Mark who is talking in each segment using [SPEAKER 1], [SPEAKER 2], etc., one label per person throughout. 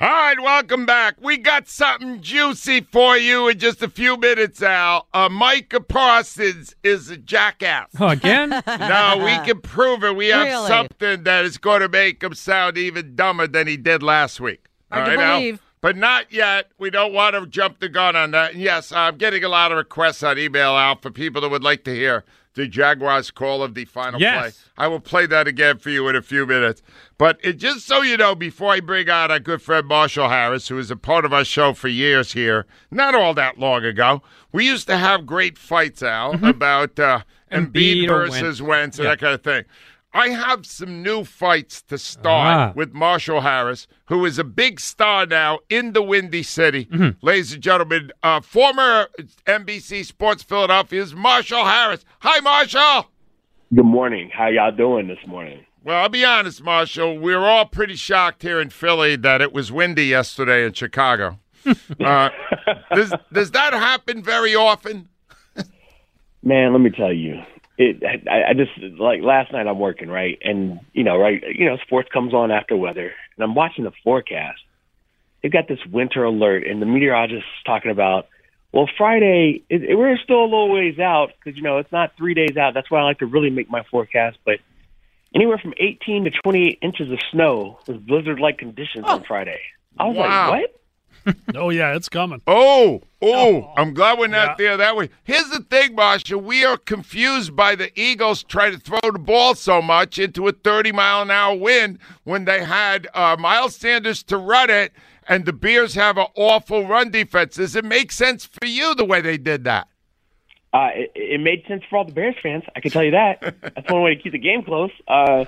[SPEAKER 1] All right, welcome back. We got something juicy for you in just a few minutes, Al. Uh, Micah Parsons is a jackass.
[SPEAKER 2] Oh, again?
[SPEAKER 1] no, we can prove it. We have
[SPEAKER 3] Really?
[SPEAKER 1] something that is going to make him sound even dumber than he did last week.
[SPEAKER 3] Hard
[SPEAKER 1] All
[SPEAKER 3] to
[SPEAKER 1] right, Al?
[SPEAKER 3] believe.
[SPEAKER 1] But not yet. We don't want to jump the gun on that. And yes, I'm getting a lot of requests on email out for people that would like to hear the Jaguars call of the final
[SPEAKER 2] Yes.
[SPEAKER 1] play. I will play that again for you in a few minutes. But it, just so you know, before I bring on our good friend Marshall Harris, who is a part of our show for years here, not all that long ago, we used to have great fights, Al, about uh, Embiid,
[SPEAKER 2] Embiid
[SPEAKER 1] versus
[SPEAKER 2] Wentz.
[SPEAKER 1] Wentz and
[SPEAKER 2] Yeah.
[SPEAKER 1] that kind of thing. I have some new fights to start
[SPEAKER 2] Ah.
[SPEAKER 1] with Marshall Harris, who is a big star now in the Windy City.
[SPEAKER 2] Mm-hmm.
[SPEAKER 1] Ladies and gentlemen, uh, former NBC Sports Philadelphia's Marshall Harris. Hi, Marshall.
[SPEAKER 4] Good morning. How y'all doing this morning?
[SPEAKER 1] Well, I'll be honest, Marshall. We are all pretty shocked here in Philly that it was windy yesterday in Chicago. uh, does, does that happen very often?
[SPEAKER 4] Man, let me tell you. It I, I just like last night I'm working, right? And you know, right, you know, sports comes on after weather. And I'm watching the forecast. They've got this winter alert and the meteorologist is talking about well, Friday, it, it, we're still a little ways out because you know it's not three days out. That's why I like to really make my forecast. But anywhere from 18 to 28 inches of snow with blizzard-like conditions on oh. Friday. I was
[SPEAKER 1] Wow.
[SPEAKER 4] like, what?
[SPEAKER 5] Oh yeah, it's coming.
[SPEAKER 1] Oh, oh, I'm glad we're not
[SPEAKER 5] Yeah.
[SPEAKER 1] there that way. Here's the thing, Marshall. We are confused by the Eagles trying to throw the ball so much into a 30 mile an hour wind when they had uh, Miles Sanders to run it, and the Bears have an awful run defense. Does it make sense for you the way they did that?
[SPEAKER 4] Uh, it, it made sense for all the Bears fans. I can tell you that. That's one way to keep the game close. Uh,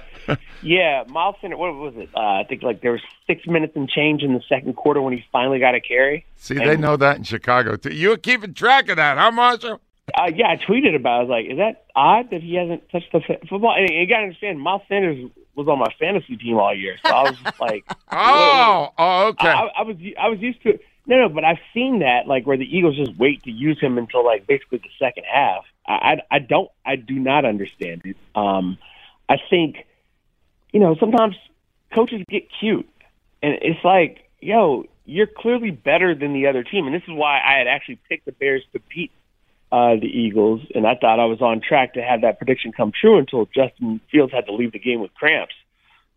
[SPEAKER 4] yeah, Miles Sanders. What was it? Uh, I think like there was six minutes and change in the second quarter when he finally got a carry.
[SPEAKER 1] See, they know that in Chicago too. You're keeping track of that, huh, Marshall?
[SPEAKER 4] Uh, yeah, I tweeted about. it. I was like, "Is that odd that he hasn't touched the f- football?" And you got to understand, Miles Sanders was on my fantasy team all year, so I was just like,
[SPEAKER 1] Oh, oh, okay.
[SPEAKER 4] I, I was I was used to it. No, no, but I've seen that like where the Eagles just wait to use him until like basically the second half. I I, don't I do not understand it. Um, I think you know sometimes coaches get cute, and it's like yo, you're clearly better than the other team, and this is why I had actually picked the Bears to beat uh, the Eagles, and I thought I was on track to have that prediction come true until Justin Fields had to leave the game with cramps.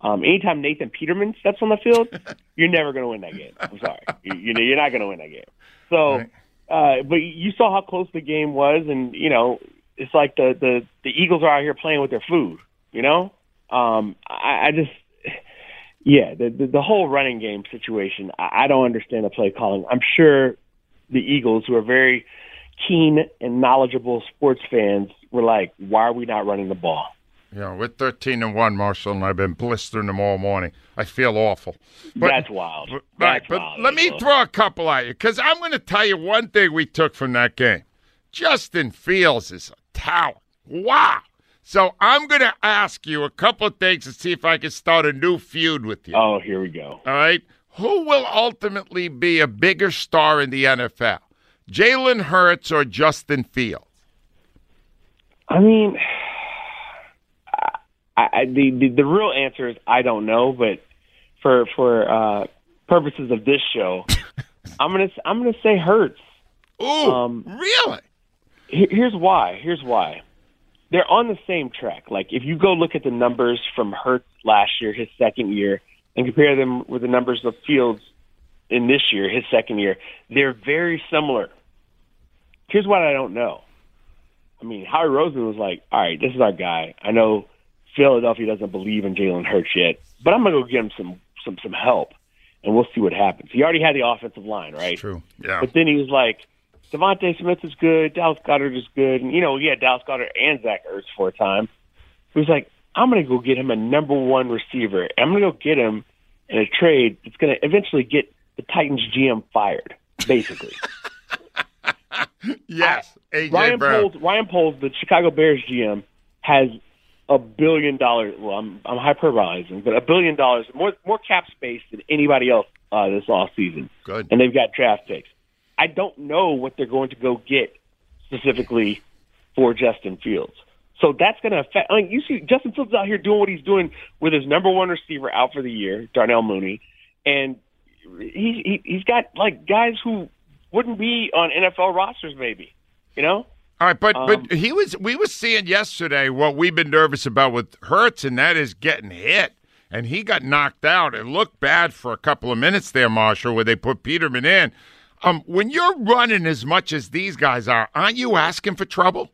[SPEAKER 4] Um, anytime Nathan Peterman steps on the field, you're never going to win that game. I'm sorry, you, know you're not going to win that game. So, uh, but you saw how close the game was, and you know it's like the the the Eagles are out here playing with their food. You know, um, I, I just yeah, the, the the whole running game situation. I, I don't understand the play calling. I'm sure the Eagles, who are very keen and knowledgeable sports fans, were like, "Why are we not running the ball?"
[SPEAKER 1] Know, we're 13 and 1, Marshall, and I've been blistering them all morning. I feel awful. But-
[SPEAKER 4] That's wild.
[SPEAKER 1] But,
[SPEAKER 4] That's
[SPEAKER 1] right, but
[SPEAKER 4] wild.
[SPEAKER 1] let me throw a couple at you because I'm going to tell you one thing we took from that game. Justin Fields is a talent. Wow. So I'm going to ask you a couple of things to see if I can start a new feud with you.
[SPEAKER 4] Oh, here we go.
[SPEAKER 1] All right. Who will ultimately be a bigger star in the NFL? Jalen Hurts or Justin Fields?
[SPEAKER 4] I mean, I, I, the, the the real answer is I don't know, but for for uh, purposes of this show, I'm gonna I'm gonna say Hurts.
[SPEAKER 1] Ooh,
[SPEAKER 4] Um,
[SPEAKER 1] really?
[SPEAKER 4] Here- Here's why. Here's why. They're on the same track. Like if you go look at the numbers from Hurts last year, his second year, and compare them with the numbers of Fields in this year, his second year, they're very similar. Here's what I don't know. I mean, Howie Roseman was like, "All right, this is our guy. I know Philadelphia doesn't believe in Jalen Hurts yet, but I'm gonna go get him some some some help, and we'll see what happens." He already had the offensive line, right?
[SPEAKER 1] True. Yeah.
[SPEAKER 4] But then he was like, DeVonta Smith is good, Dallas Goedert is good, and you know, yeah, Dallas Goedert and Zach Ertz for a time. He was like, I'm gonna go get him a number one receiver. I'm gonna go get him in a trade that's gonna eventually get the Titans GM fired, basically.
[SPEAKER 1] yes. AJ
[SPEAKER 4] Ryan
[SPEAKER 1] Brown.
[SPEAKER 4] Poles, Ryan Poles, the Chicago Bears GM, has a billion dollars. Well, I'm I'm hyperbolizing, but a billion dollars more more cap space than anybody else uh, this off season.
[SPEAKER 1] Good.
[SPEAKER 4] and they've got draft picks. I don't know what they're going to go get specifically for Justin Fields. So that's going to affect. I mean, you see Justin Fields out here doing what he's doing with his number one receiver out for the year, Darnell Mooney, and he's he, he's got like guys who wouldn't be on NFL rosters, maybe. You know.
[SPEAKER 1] All right, but
[SPEAKER 4] Um,
[SPEAKER 1] but he was we were seeing yesterday what we've been nervous about with Hurts, and that is getting hit. And he got knocked out. It looked bad for a couple of minutes there, Marshall, where they put Peterman in. Um, when you're running as much as these guys are, aren't you asking for trouble?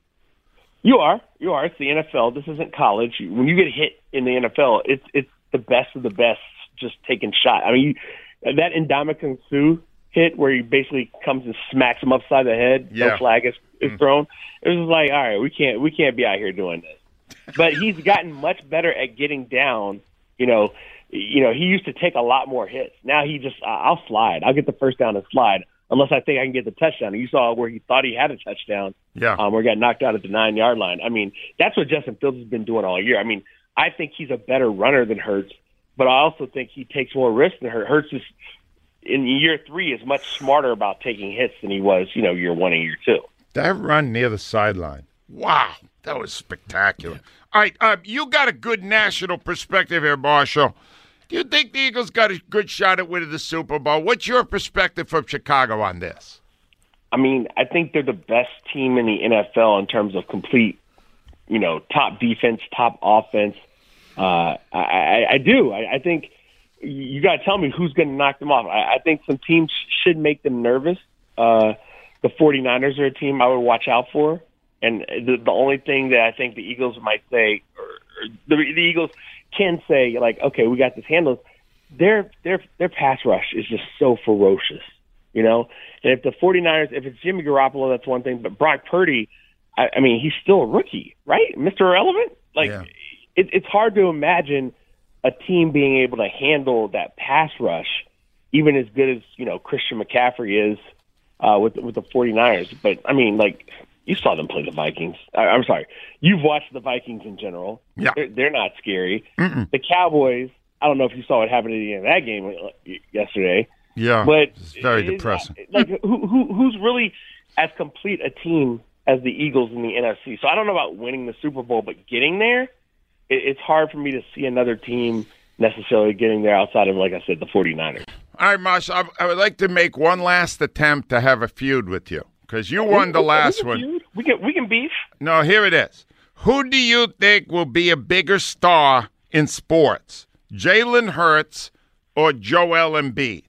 [SPEAKER 4] You are. You are. It's the NFL. This isn't college. When you get hit in the NFL, it's it's the best of the best just taking shot. I mean, you, that Indomitian Sue hit where he basically comes and smacks him upside the head.
[SPEAKER 1] Yeah.
[SPEAKER 4] No flag is, is thrown. It was like, all right, we can't we can't be out here doing this. But he's gotten much better at getting down. You know, you know he used to take a lot more hits. Now he just I'll slide. I'll get the first down and slide unless I think I can get the touchdown. You saw where he thought he had a touchdown
[SPEAKER 1] Yeah.
[SPEAKER 4] um, where he got knocked out at the nine yard line. I mean, that's what Justin Fields has been doing all year. I mean, I think he's a better runner than Hurts, but I also think he takes more risks than Hurts. Hurts is in year three is much smarter about taking hits than he was, you know, year one and year two.
[SPEAKER 1] That run near the sideline. Wow, that was spectacular. All right, uh, you got a good national perspective here, Marshall. Do you think the Eagles got a good shot at winning the Super Bowl? What's your perspective from Chicago on this?
[SPEAKER 4] I mean, I think they're the best team in the NFL in terms of complete, you know, top defense, top offense. Uh, I, I, I do. I, I think you got to tell me who's going to knock them off. I, I think some teams should make them nervous. Uh, the 49ers are a team I would watch out for. And the, the only thing that I think the Eagles might say, or, or the, the Eagles can say, like, okay, we got this handled. Their their their pass rush is just so ferocious, you know. And if the 49ers, if it's Jimmy Garoppolo, that's one thing. But Brock Purdy, I, I mean, he's still a rookie, right? Mr. Irrelevant. Like,
[SPEAKER 1] Yeah.
[SPEAKER 4] it, it's hard to imagine a team being able to handle that pass rush, even as good as you know Christian McCaffrey is uh, with with the 49ers. But I mean, like you saw them play the Vikings. I, I'm sorry, you've watched the Vikings in general.
[SPEAKER 1] Yeah.
[SPEAKER 4] they're, they're not scary. The Cowboys. I don't know if you saw what happened at the end of that game uh, yesterday,
[SPEAKER 1] Yeah,
[SPEAKER 4] but
[SPEAKER 1] it's very depressing.
[SPEAKER 4] Like who, who who's really as complete a team as the Eagles in the NFC? So I don't know about winning the Super Bowl, but getting there, it, it's hard for me to see another team necessarily getting there outside of, like I said, the 49ers.
[SPEAKER 1] All right, Marsh, I, I would like to make one last attempt to have a feud with you because you won the
[SPEAKER 4] We- we
[SPEAKER 1] last
[SPEAKER 4] can
[SPEAKER 1] one.
[SPEAKER 4] We can we can beef.
[SPEAKER 1] No, here it is. Who do you think will be a bigger star in sports, Jalen Hurts or Joel Embiid?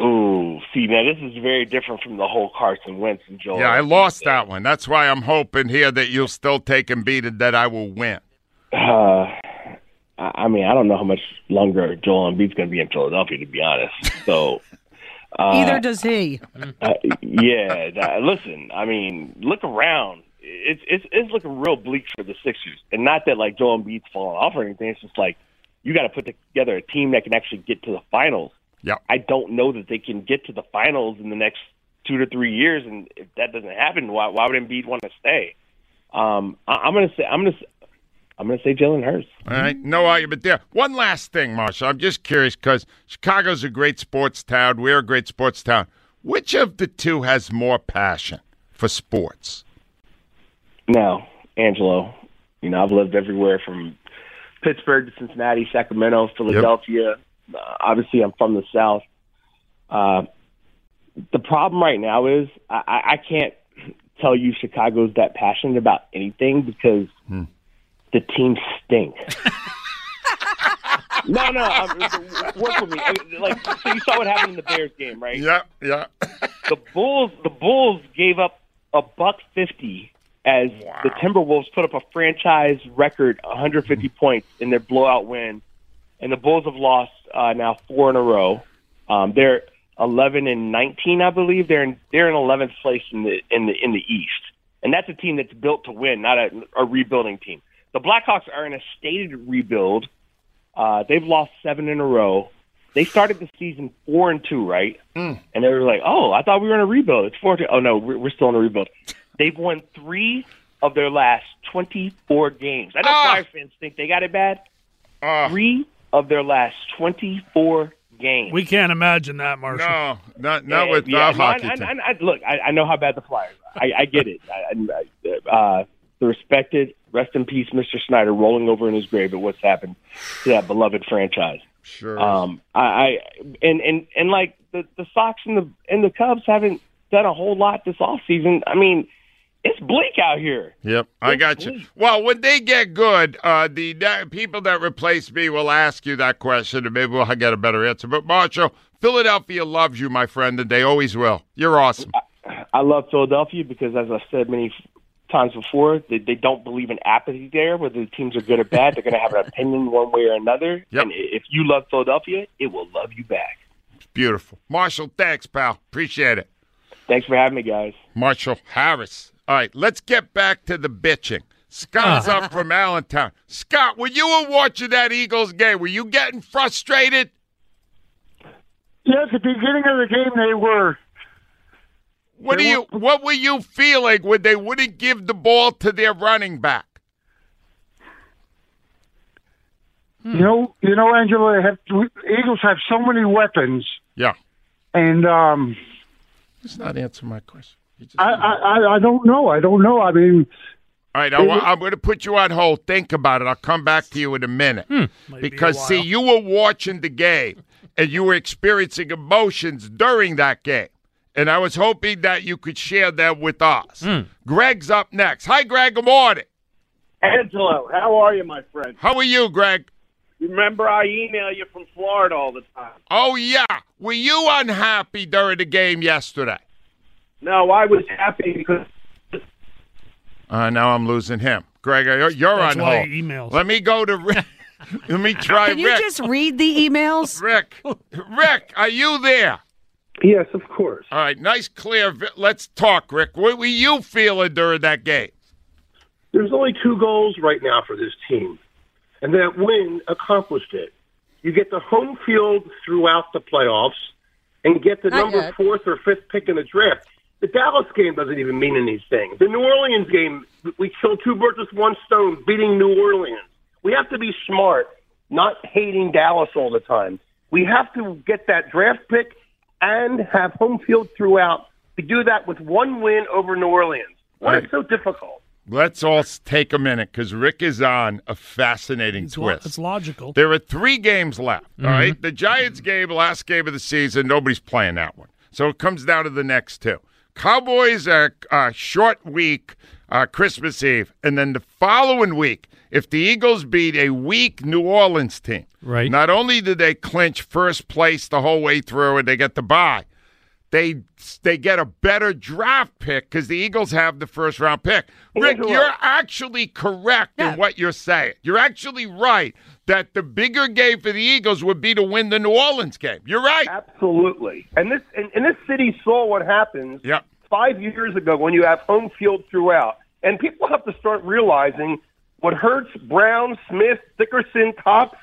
[SPEAKER 4] Ooh, see now this is very different from the whole Carson Wentz and Joel.
[SPEAKER 1] Yeah, I lost
[SPEAKER 4] thing.
[SPEAKER 1] that one. That's why I'm hoping here that you'll still take Embiid and that I will win.
[SPEAKER 4] Uh, I I mean, I don't know how much longer Joel Embiid's going to be in Philadelphia, to be honest. So. Uh,
[SPEAKER 2] Either does he.
[SPEAKER 4] Uh, yeah, that, listen. I mean, look around. It's it's it's looking real bleak for the Sixers, and not that like Joel Embiid's falling off or anything. It's just like you got to put together a team that can actually get to the finals.
[SPEAKER 1] Yeah.
[SPEAKER 4] I don't know that they can get to the finals in the next two to three years, and if that doesn't happen, why why would Embiid want to stay? Um, I, I'm gonna say I'm gonna I'm gonna say Jalen Hurts.
[SPEAKER 1] All right, no argument there. One last thing, Marshall. I'm just curious because Chicago's a great sports town. We're a great sports town. Which of the two has more passion for sports?
[SPEAKER 4] Now, Angelo, you know I've lived everywhere from Pittsburgh to Cincinnati, Sacramento, Philadelphia. Uh, obviously, I'm from the South. Uh, the problem right now is I, I I can't tell you Chicago's that passionate about anything because the team stink. no, no, um, work with me. I mean, Like, so you saw what happened in the Bears game, right?
[SPEAKER 1] Yeah, yeah.
[SPEAKER 4] the Bulls the Bulls gave up a buck fifty as the Timberwolves put up a franchise record 150 points in their blowout win, and the Bulls have lost uh, now four in a row. Um, they're 11 and 19, I believe. They're in they're in 11th place in the in the in the East, and that's a team that's built to win, not a, a rebuilding team. The Blackhawks are in a stated rebuild. Uh, they've lost seven in a row. They started the season four and two, right? And they were like, "Oh, I thought we were in a rebuild. It's four. and two. Oh no, we're, we're still in a rebuild." They've won three of their last twenty-four games. I know
[SPEAKER 1] Ah.
[SPEAKER 4] Flyers fans think they got it bad.
[SPEAKER 1] Uh,
[SPEAKER 4] Three of their last twenty-four games.
[SPEAKER 5] We can't imagine that, Marshall.
[SPEAKER 1] no, not not
[SPEAKER 4] Yeah,
[SPEAKER 1] with
[SPEAKER 4] yeah,
[SPEAKER 1] our
[SPEAKER 4] no,
[SPEAKER 1] hockey
[SPEAKER 4] I. I, I, look, I, I know how bad the Flyers. Are. I, I get it. I, I, uh, the respected, rest in peace, Mr. Snyder, rolling over in his grave at what's happened to that beloved franchise.
[SPEAKER 1] Sure.
[SPEAKER 4] Um, I, I and and and like the the Sox and the and the Cubs haven't done a whole lot this off season. I mean, it's bleak out here.
[SPEAKER 1] Yep, I got you. Well, when they get good, uh, the that, people that replace me will ask you that question, and maybe we'll get a better answer. But Marshall, Philadelphia loves you, my friend, and they always will. You're awesome.
[SPEAKER 4] I love Philadelphia because, as I've said many times before, they, they don't believe in apathy there, whether the teams are good or bad. They're going to have an opinion one way or another.
[SPEAKER 1] Yep.
[SPEAKER 4] And if you love Philadelphia, it will love you back.
[SPEAKER 1] Beautiful. Marshall, thanks, pal. Appreciate it.
[SPEAKER 4] Thanks for having me, guys.
[SPEAKER 1] Marshall Harris. All right, let's get back to the bitching. Scott's up uh-huh. from Allentown. Scott, were you watching that Eagles game, were you getting frustrated?
[SPEAKER 2] Yeah, at the beginning of the game, they were.
[SPEAKER 1] What do you? What were you feeling when they wouldn't give the ball to their running back?
[SPEAKER 2] You know, you know, Angela. They have Eagles have so many weapons,
[SPEAKER 1] Yeah,
[SPEAKER 2] and um,
[SPEAKER 1] he's not answering my question.
[SPEAKER 2] I, I, I- I don't know. I don't know. I mean,
[SPEAKER 1] All right, I, am going to put you on hold. Think about it. I'll come back to you in a minute.
[SPEAKER 5] Might be a
[SPEAKER 1] because, see, you were watching the game and you were experiencing emotions during that game. And I was hoping that you could share them with us. Greg's up next. Hi, Greg. Good morning.
[SPEAKER 3] Angelo, how are you, my friend?
[SPEAKER 1] How are you, Greg?
[SPEAKER 3] Remember, I email you from Florida all the time.
[SPEAKER 1] Oh, yeah. Were you unhappy during the game yesterday?
[SPEAKER 3] No, I was happy because
[SPEAKER 1] Uh, now I'm losing him. Greg, you're, you're
[SPEAKER 5] That's
[SPEAKER 1] on
[SPEAKER 5] why
[SPEAKER 1] hold.
[SPEAKER 5] emails.
[SPEAKER 1] Let me go to Rick. Let me try
[SPEAKER 6] Can you just read the emails?
[SPEAKER 1] Rick, Rick, are you there?
[SPEAKER 7] Yes, of course.
[SPEAKER 1] All right, nice, clear. vi- Let's talk, Rick. What were you feeling during that game?
[SPEAKER 7] There's only two goals right now for this team, and that win accomplished it. You get the home field throughout the playoffs and get the
[SPEAKER 6] Not
[SPEAKER 7] number
[SPEAKER 6] yet.
[SPEAKER 7] fourth or fifth pick in the draft. The Dallas game doesn't even mean anything. The New Orleans game, we killed two birds with one stone, beating New Orleans. We have to be smart, not hating Dallas all the time. We have to get that draft pick and have home field throughout. We do that with one win over New Orleans. Why
[SPEAKER 1] Right.
[SPEAKER 7] is so difficult?
[SPEAKER 1] Let's all take a minute because Rick is on a fascinating
[SPEAKER 5] It's, lo-
[SPEAKER 1] twist.
[SPEAKER 5] it's logical.
[SPEAKER 1] There are three games left. all mm-hmm. right, the Giants game, last game of the season, nobody's playing that one, so it comes down to the next two. Cowboys are uh, short week, uh, Christmas Eve, and then the following week, if the Eagles beat a weak New Orleans team,
[SPEAKER 5] Right.
[SPEAKER 1] Not only do they clinch first place the whole way through and they get the bye, they they get a better draft pick because the Eagles have the first round pick. Rick, you're actually correct
[SPEAKER 6] Yeah.
[SPEAKER 1] in what you're saying. You're actually right that the bigger game for the Eagles would be to win the New Orleans game. You're right.
[SPEAKER 7] Absolutely. And this and, and this city saw what happens
[SPEAKER 1] Yep.
[SPEAKER 7] five years ago when you have home field throughout. And people have to start realizing what Hurts, Brown, Smith, Dickerson, Cox,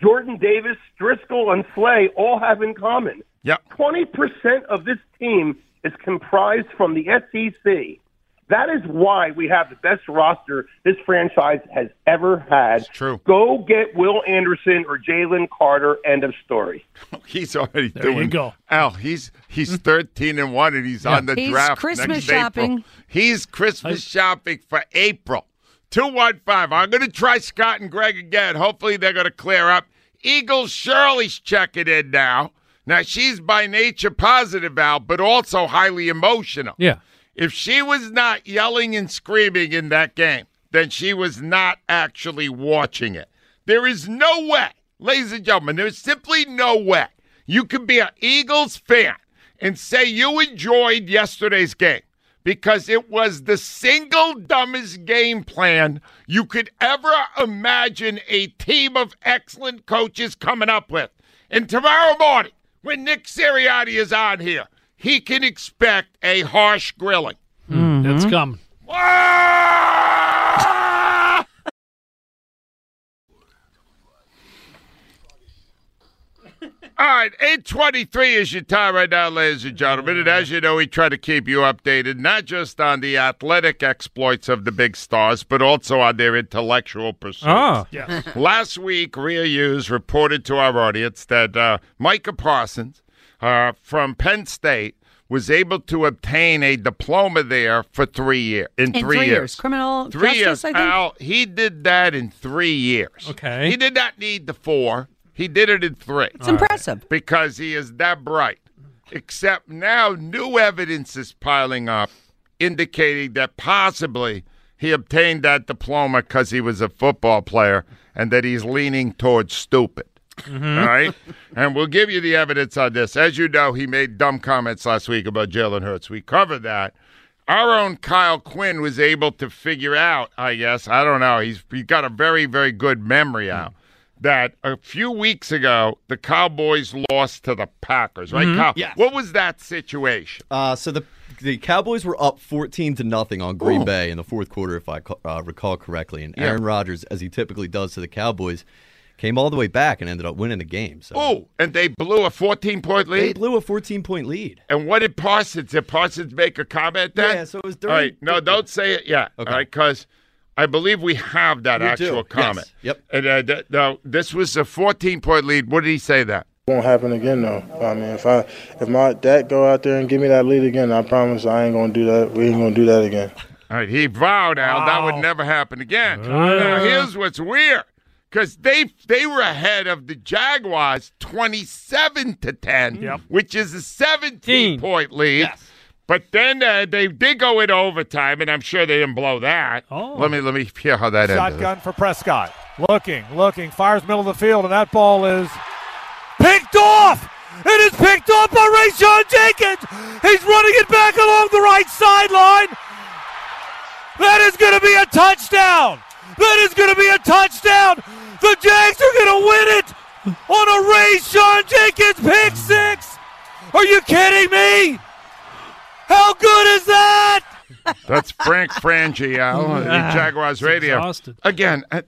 [SPEAKER 7] Jordan Davis, Driscoll, and Slay all have in common.
[SPEAKER 1] Yep.
[SPEAKER 7] 20% of this team is comprised from the SEC. That is why we have the best roster this franchise has ever had.
[SPEAKER 1] It's true.
[SPEAKER 7] Go get Will Anderson or Jalen Carter. End of story.
[SPEAKER 1] He's already
[SPEAKER 5] There you go.
[SPEAKER 1] Al, he's he's mm. thirteen and one, and he's on the draft.
[SPEAKER 6] He's
[SPEAKER 1] draft.
[SPEAKER 6] Christmas
[SPEAKER 1] next April.
[SPEAKER 6] shopping.
[SPEAKER 1] He's Christmas shopping for April. Two one five. I'm going to try Scott and Greg again. Hopefully they're going to clear up. Eagles Shirley's checking in now. Now she's by nature positive, Al, but also highly emotional.
[SPEAKER 5] Yeah.
[SPEAKER 1] If she was not yelling and screaming in that game, then she was not actually watching it. There is no way, ladies and gentlemen, there's simply no way you can be an Eagles fan and say you enjoyed yesterday's game because it was the single dumbest game plan you could ever imagine a team of excellent coaches coming up with. And tomorrow morning, when Nick Sirianni is on here, he can expect a harsh grilling.
[SPEAKER 5] It's coming.
[SPEAKER 1] All right, 823 is your time right now, ladies and gentlemen. And as you know, we try to keep you updated, not just on the athletic exploits of the big stars, but also on their intellectual pursuits.
[SPEAKER 8] Oh,
[SPEAKER 5] Yeah.
[SPEAKER 1] Last week, Rhea Hughes reported to our audience that uh, Micah Parsons uh, from Penn State was able to obtain a diploma there for three years. In,
[SPEAKER 6] In three years. Criminal
[SPEAKER 1] Three
[SPEAKER 6] justice,
[SPEAKER 1] years.
[SPEAKER 6] I think.
[SPEAKER 1] Al, he did that in three years.
[SPEAKER 8] Okay.
[SPEAKER 1] He did not need the four. He did it in three.
[SPEAKER 6] It's impressive.
[SPEAKER 1] because he is that bright. Except now, new evidence is piling up indicating that possibly he obtained that diploma because he was a football player and that he's leaning towards stupid. All right? And we'll give you the evidence on this. As you know, he made dumb comments last week about Jalen Hurts. We covered that. Our own Kyle Quinn was able to figure out, I guess, I don't know, he's, he's got a very, very good memory out, that a few weeks ago, the Cowboys lost to the Packers, right, Kyle?
[SPEAKER 8] Yes.
[SPEAKER 1] What was that situation?
[SPEAKER 8] Uh, so the the Cowboys were up 14 to nothing on Green Bay in the fourth quarter, if I uh, recall correctly. And Aaron Rodgers, as he typically does to the Cowboys, came all the way back and ended up winning the game. So
[SPEAKER 1] Oh, and they blew a 14 point lead?
[SPEAKER 8] they blew a 14 point lead.
[SPEAKER 1] And what did Parsons? Did Parsons make a comment then?
[SPEAKER 8] Yeah, so it was
[SPEAKER 1] All
[SPEAKER 8] during.
[SPEAKER 1] right, no, don't say it yet.
[SPEAKER 8] Okay.
[SPEAKER 1] All right, because I believe we have that
[SPEAKER 8] We do,
[SPEAKER 1] actual
[SPEAKER 8] yes.
[SPEAKER 1] comment.
[SPEAKER 8] Yep.
[SPEAKER 1] And uh, th- no, this was a 14 point lead. What did he say that?
[SPEAKER 9] Won't happen again though. I mean, if I if my dad go out there and give me that lead again, I promise I ain't gonna do that. We ain't gonna do that again.
[SPEAKER 1] All right, he vowed Al that would never happen again. Now here's what's weird. Because they they were ahead of the Jaguars twenty seven to ten,
[SPEAKER 5] Yep.
[SPEAKER 1] which is a seventeen point lead. But then uh, they did go into overtime, and I'm sure they didn't blow that.
[SPEAKER 5] Oh.
[SPEAKER 1] Let me let me hear how that ended.
[SPEAKER 10] Shotgun for Prescott. Looking, looking, fires middle of the field, and that ball is picked off. It is picked off by Rayshawn Jenkins. He's running it back along the right sideline. That is going to be a touchdown. That is going to be a touchdown. The Jags are going to win it on a Rayshawn Jenkins pick six. Are you kidding me? How good is that?
[SPEAKER 1] That's Frank Frangie,
[SPEAKER 5] Ah,
[SPEAKER 1] Jaguars Radio.
[SPEAKER 5] exhausted.
[SPEAKER 1] Again, uh,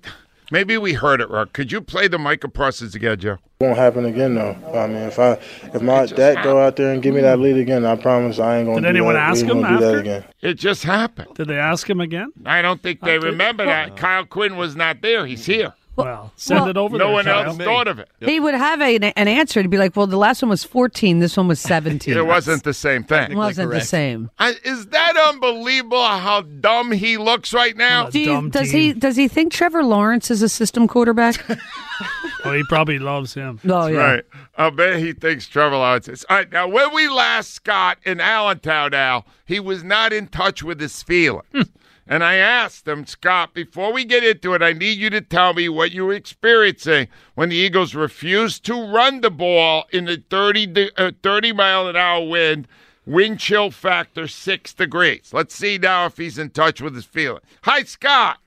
[SPEAKER 1] maybe we heard it wrong. Could you play the Micah Parsons again, Joe?
[SPEAKER 9] Won't happen again though. I mean, if I if my dad go out there and give me that lead again, I promise I ain't gonna.
[SPEAKER 5] Did
[SPEAKER 9] do
[SPEAKER 5] anyone
[SPEAKER 9] that.
[SPEAKER 5] ask him after?
[SPEAKER 9] that again.
[SPEAKER 1] It just happened.
[SPEAKER 5] Did they ask him again?
[SPEAKER 1] I don't think they
[SPEAKER 5] I think-
[SPEAKER 1] remember that. Kyle Quinn was not there. He's here.
[SPEAKER 5] Well, send
[SPEAKER 6] well,
[SPEAKER 5] it over
[SPEAKER 1] No
[SPEAKER 5] there.
[SPEAKER 1] one
[SPEAKER 5] Kyle.
[SPEAKER 1] else thought of it.
[SPEAKER 6] He would have a, an answer to be like, well, the last one was 14, this one was 17.
[SPEAKER 1] It wasn't the same thing.
[SPEAKER 6] It wasn't the same.
[SPEAKER 1] I, is that unbelievable how dumb he looks right now?
[SPEAKER 6] Do you, does
[SPEAKER 5] team.
[SPEAKER 6] he does he think Trevor Lawrence is a system quarterback?
[SPEAKER 5] Oh, he probably loves him.
[SPEAKER 6] oh yeah.
[SPEAKER 1] Right. I bet he thinks Trevor Lawrence is. All right. Now, when we last Scott in Allentown, Al, he was not in touch with his feelings. Hmm. And I asked him, Scott, before we get into it, I need you to tell me what you were experiencing when the Eagles refused to run the ball in the 30, de- uh, 30 mile an hour wind, wind chill factor six degrees. Let's see now if he's in touch with his feelings. Hi, Scott.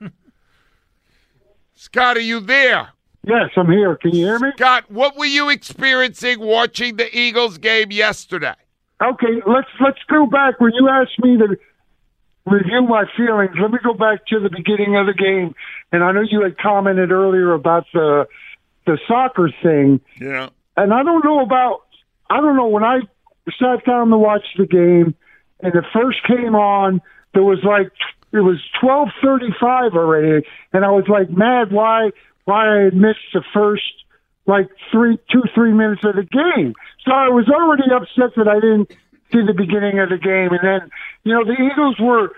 [SPEAKER 1] Scott, are you there?
[SPEAKER 2] Yes, I'm here. Can you hear me?
[SPEAKER 1] Scott, what were you experiencing watching the Eagles game yesterday?
[SPEAKER 2] Okay, let's let's go back. When you asked me to review my feelings, let me go back to the beginning of the game. And I know you had commented earlier about the the soccer thing,
[SPEAKER 1] Yeah.
[SPEAKER 2] and I don't know about I don't know when I sat down to watch the game and it first came on, there was like it was twelve thirty five already, and I was like mad why why I had missed the first like three two three minutes of the game. So I was already upset that I didn't see the beginning of the game, and then you know the Eagles were.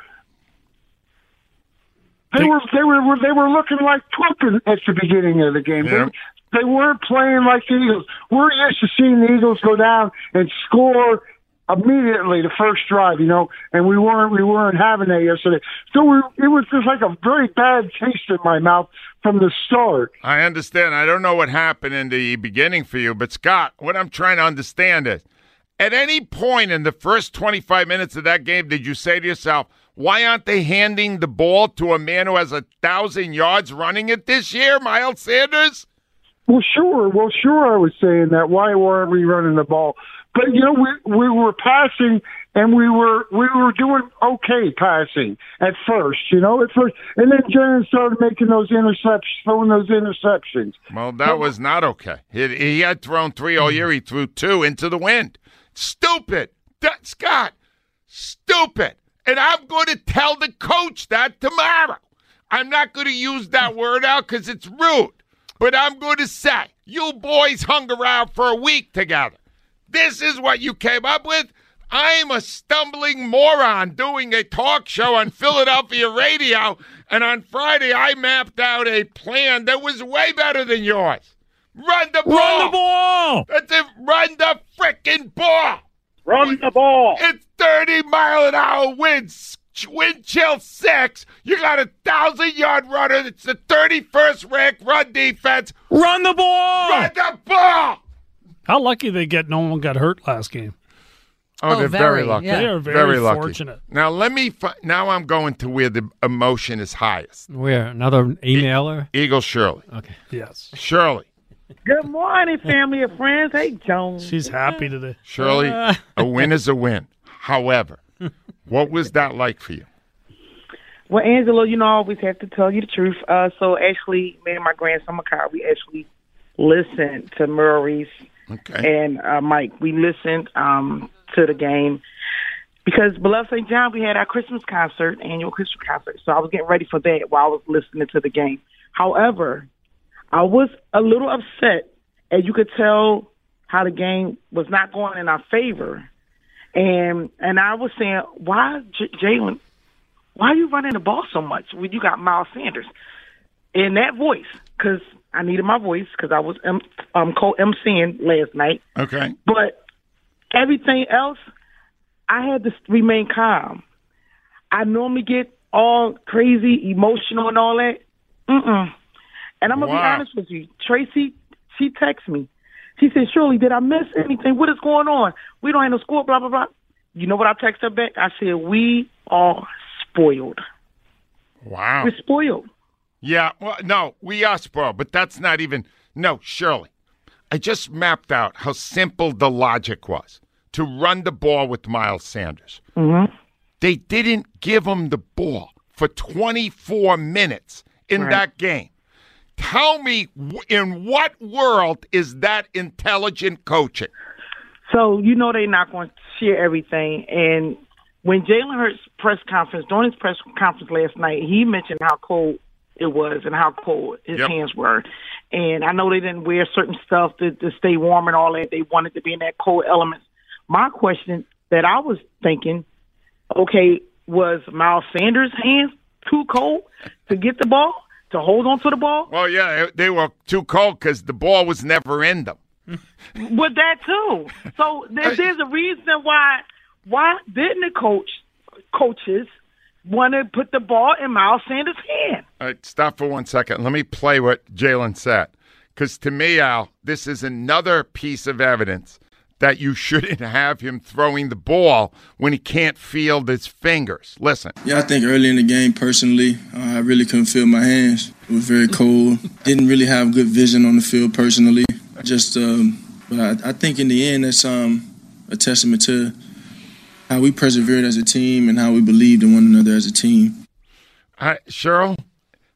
[SPEAKER 2] They were they were they were looking like pumping at the beginning of the game.
[SPEAKER 1] Yeah.
[SPEAKER 2] They, they weren't playing like the Eagles. We're used to seeing the Eagles go down and score immediately the first drive, you know, and we weren't we weren't having that yesterday. So we, it was just like a very bad taste in my mouth from the start.
[SPEAKER 1] I understand. I don't know what happened in the beginning for you, but Scott, what I'm trying to understand is at any point in the first 25 minutes of that game, did you say to yourself, why aren't they handing the ball to a man who has a thousand yards running it this year, Miles Sanders?
[SPEAKER 2] Well, sure. Well, sure. I was saying that. Why weren't we running the ball? But you know, we we were passing, and we were we were doing okay passing at first. You know, at first, and then Jaren started making those interceptions, throwing those interceptions.
[SPEAKER 1] Well, that was not okay. He, he had thrown three all year. He threw two into the wind. Stupid. Scott, stupid. And I'm going to tell the coach that tomorrow. I'm not going to use that word out because it's rude. But I'm going to say, you boys hung around for a week together. This is what you came up with? I'm a stumbling moron doing a talk show on Philadelphia radio, and on Friday I mapped out a plan that was way better than yours. Run the ball.
[SPEAKER 10] Run the ball.
[SPEAKER 1] That's it. Run the freaking ball.
[SPEAKER 3] Run the ball.
[SPEAKER 1] It's 30 mile an hour winds. Wind chill six. You got a thousand yard runner. It's the 31st ranked run defense.
[SPEAKER 10] Run the ball.
[SPEAKER 1] Run the ball.
[SPEAKER 5] How lucky they get no one got hurt last game.
[SPEAKER 1] Oh,
[SPEAKER 6] Oh,
[SPEAKER 1] they're very,
[SPEAKER 6] very,
[SPEAKER 1] lucky.
[SPEAKER 6] yeah.
[SPEAKER 5] They are very
[SPEAKER 1] lucky.
[SPEAKER 5] fortunate.
[SPEAKER 1] Now let me. Fi- now I'm going to where the emotion is highest.
[SPEAKER 11] Where another emailer?
[SPEAKER 1] Eagle Shirley.
[SPEAKER 11] Okay.
[SPEAKER 5] Yes.
[SPEAKER 1] Shirley.
[SPEAKER 12] Good morning, family and friends. Hey, Jones.
[SPEAKER 5] She's happy today.
[SPEAKER 1] Shirley. a win is a win. However, what was that like for you?
[SPEAKER 12] Well, Angela, you know, I always have to tell you the truth. Uh, so, actually, me and my grandson, Makai, we actually listened to Murray's
[SPEAKER 1] Okay.
[SPEAKER 12] and uh, Mike. We listened um, to the game because Beloved St. John, we had our Christmas concert, annual Christmas concert. So I was getting ready for that while I was listening to the game. However, I was a little upset, and you could tell how the game was not going in our favor. And and I was saying, why, J- Jalen? Why are you running the ball so much when you got Miles Sanders in that voice? Because I needed my voice because I was um, um co-MCing last night.
[SPEAKER 1] Okay.
[SPEAKER 12] But everything else, I had to remain calm. I normally get all crazy, emotional, and all that. Mm-mm. And I'm gonna be honest with you, Tracy. She texted me. She said, "Shirley, did I miss anything? What is going on? We don't have no school. Blah blah blah." You know what I texted her back? I said, "We are spoiled.
[SPEAKER 1] Wow.
[SPEAKER 12] We're spoiled."
[SPEAKER 1] Yeah, well, no, we are spoiled, but that's not even. No, Shirley. I just mapped out how simple the logic was to run the ball with Miles Sanders.
[SPEAKER 12] Mm-hmm.
[SPEAKER 1] They didn't give him the ball for 24 minutes in
[SPEAKER 12] Right.
[SPEAKER 1] that game. Tell me, in what world is that intelligent coaching?
[SPEAKER 12] So you know they're not going to share everything. And when Jalen Hurts press conference during his press conference last night, he mentioned how cold it was and how cold his
[SPEAKER 1] Yep.
[SPEAKER 12] hands were. And I know they didn't wear certain stuff to, to stay warm and all that. They wanted to be in that cold element. My question that I was thinking, okay, was Miles Sanders' hands too cold to get the ball, to hold on to the ball?
[SPEAKER 1] Well, yeah, they were too cold because the ball was never in them.
[SPEAKER 12] With that too. So there, there's a reason why why didn't the coach coaches want to put the ball in Miles Sanders' hand?
[SPEAKER 1] All right, stop for one second. Let me play what Jalen said. Because to me, Al, this is another piece of evidence that you shouldn't have him throwing the ball when he can't feel his fingers. Listen.
[SPEAKER 13] Yeah, I think early in the game, personally, uh, I really couldn't feel my hands. It was very cold. Didn't really have good vision on the field personally. Just, um, but I, I think in the end, that's um, a testament to how we persevered as a team and how we believed in one another as a team.
[SPEAKER 1] I, Cheryl,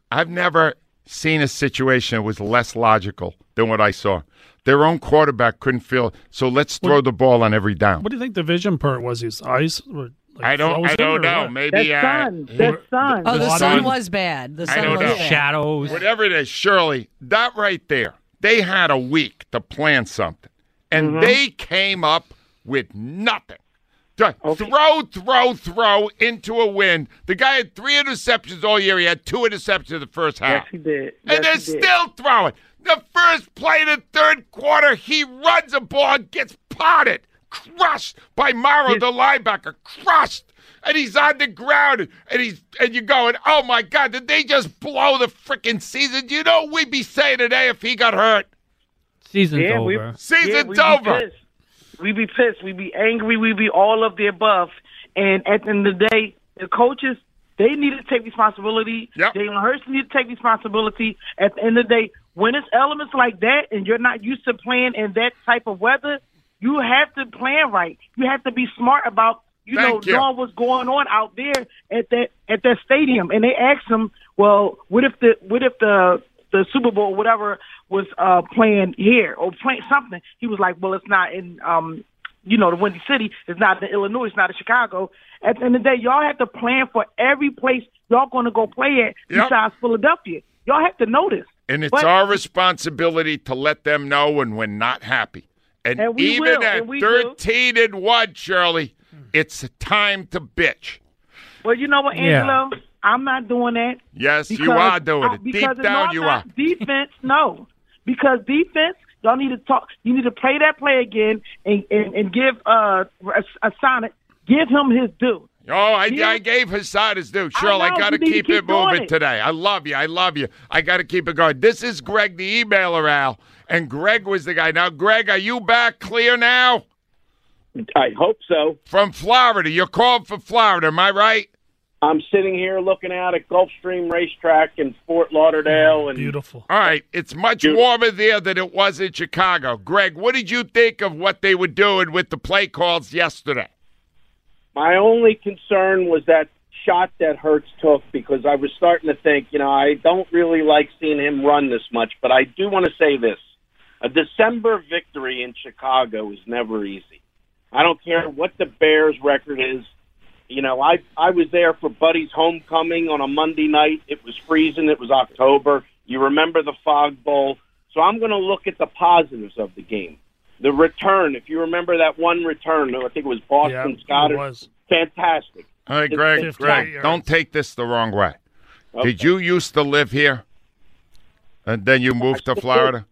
[SPEAKER 1] I've never seen a situation that was less logical than what I saw. Their own quarterback couldn't feel, so let's throw the ball on every down.
[SPEAKER 5] What do you think the vision part was? His eyes were. Like
[SPEAKER 1] I don't. I don't know.
[SPEAKER 5] what?
[SPEAKER 1] Maybe
[SPEAKER 12] That
[SPEAKER 1] uh,
[SPEAKER 12] sun, that sun.
[SPEAKER 6] Oh, the
[SPEAKER 1] The
[SPEAKER 6] sun
[SPEAKER 1] sun-
[SPEAKER 6] was bad. The sun
[SPEAKER 1] I don't
[SPEAKER 6] was
[SPEAKER 1] know.
[SPEAKER 6] bad.
[SPEAKER 11] Shadows.
[SPEAKER 1] whatever it is, Shirley, that right there, they had a week to plan something, and
[SPEAKER 12] Mm-hmm.
[SPEAKER 1] they came up with nothing. Ju- Throw, throw, throw into a win. The guy had three interceptions all year. He had two interceptions in the first half.
[SPEAKER 12] Yes, he did.
[SPEAKER 1] and they're
[SPEAKER 12] did.
[SPEAKER 1] still throwing. The first play of the third quarter, he runs a ball and gets potted, crushed by Morrow, the linebacker, crushed. And he's on the ground, and he's and you're going, oh my God, did they just blow the freaking season? You know what we'd be saying today if he got hurt?
[SPEAKER 11] Season's
[SPEAKER 12] Yeah, we-
[SPEAKER 11] over.
[SPEAKER 1] Season's
[SPEAKER 12] Yeah, we be
[SPEAKER 1] over.
[SPEAKER 12] pissed. We be pissed. We be angry. We'd be all of the above. And at the end of the day, the coaches they need to take responsibility.
[SPEAKER 1] Yep.
[SPEAKER 12] Jalen Hurts need to take responsibility. At the end of the day, when it's elements like that, and you're not used to playing in that type of weather, you have to plan right. You have to be smart about you
[SPEAKER 1] Thank
[SPEAKER 12] know
[SPEAKER 1] you.
[SPEAKER 12] knowing what's going on out there at that at that stadium. And they asked him, well, what if the what if the the Super Bowl, whatever, was uh playing here or playing something? He was like, well, it's not in um you know the Windy City. It's not in Illinois. It's not in Chicago. At the end of the day, y'all have to plan for every place y'all going to go play at
[SPEAKER 1] Yep.
[SPEAKER 12] besides Philadelphia. Y'all have to know this.
[SPEAKER 1] And it's
[SPEAKER 12] But-
[SPEAKER 1] our responsibility to let them know when we're not happy. And,
[SPEAKER 12] And
[SPEAKER 1] even
[SPEAKER 12] will,
[SPEAKER 1] at
[SPEAKER 12] and we do.
[SPEAKER 1] 13 and 1, Shirley, it's time to bitch.
[SPEAKER 12] Well, you know what,
[SPEAKER 11] Yeah.
[SPEAKER 12] Angelo? I'm not doing that.
[SPEAKER 1] Yes, you are doing
[SPEAKER 12] I-
[SPEAKER 1] it.
[SPEAKER 12] because
[SPEAKER 1] Deep down, you are.
[SPEAKER 12] not. Defense, no. because defense. Y'all need to talk. You need to play that play again and and, and give uh a, a Sonic give him his due.
[SPEAKER 1] Oh, I,
[SPEAKER 12] Yeah.
[SPEAKER 1] I gave Hassad his due. Cheryl, I,
[SPEAKER 12] know,
[SPEAKER 1] got to
[SPEAKER 12] you need to
[SPEAKER 1] keep,
[SPEAKER 12] keep
[SPEAKER 1] it moving
[SPEAKER 12] it.
[SPEAKER 1] today. I love you. I love you. I got to keep it going. This is Greg, the emailer, Al. And Greg was the guy. Now, Greg, are you back clear now?
[SPEAKER 3] I hope so.
[SPEAKER 1] From Florida. You're called for Florida, am I right?
[SPEAKER 3] I'm sitting here looking out at Gulfstream Racetrack in Fort Lauderdale, and
[SPEAKER 5] Beautiful.
[SPEAKER 1] All right. It's much warmer there than it was in Chicago. Greg, what did you think of what they were doing with the play calls yesterday?
[SPEAKER 3] My only concern was that shot that Hurts took because I was starting to think, you know, I don't really like seeing him run this much, but I do want to say this. A December victory in Chicago is never easy. I don't care what the Bears record is. You know, I I was there for Buddy's homecoming on a Monday night. It was freezing. It was October. You remember the Fog Bowl. So I'm going to look at the positives of the game. The return, if you remember that one return, I think it was Boston
[SPEAKER 5] Yeah,
[SPEAKER 3] Scott.
[SPEAKER 5] it was.
[SPEAKER 3] Fantastic.
[SPEAKER 1] All right, Greg,
[SPEAKER 3] it's
[SPEAKER 1] Greg,
[SPEAKER 3] fine.
[SPEAKER 1] don't take this the wrong way.
[SPEAKER 3] Okay.
[SPEAKER 1] Did you used to live here? And then you moved to
[SPEAKER 3] still do.
[SPEAKER 1] Florida?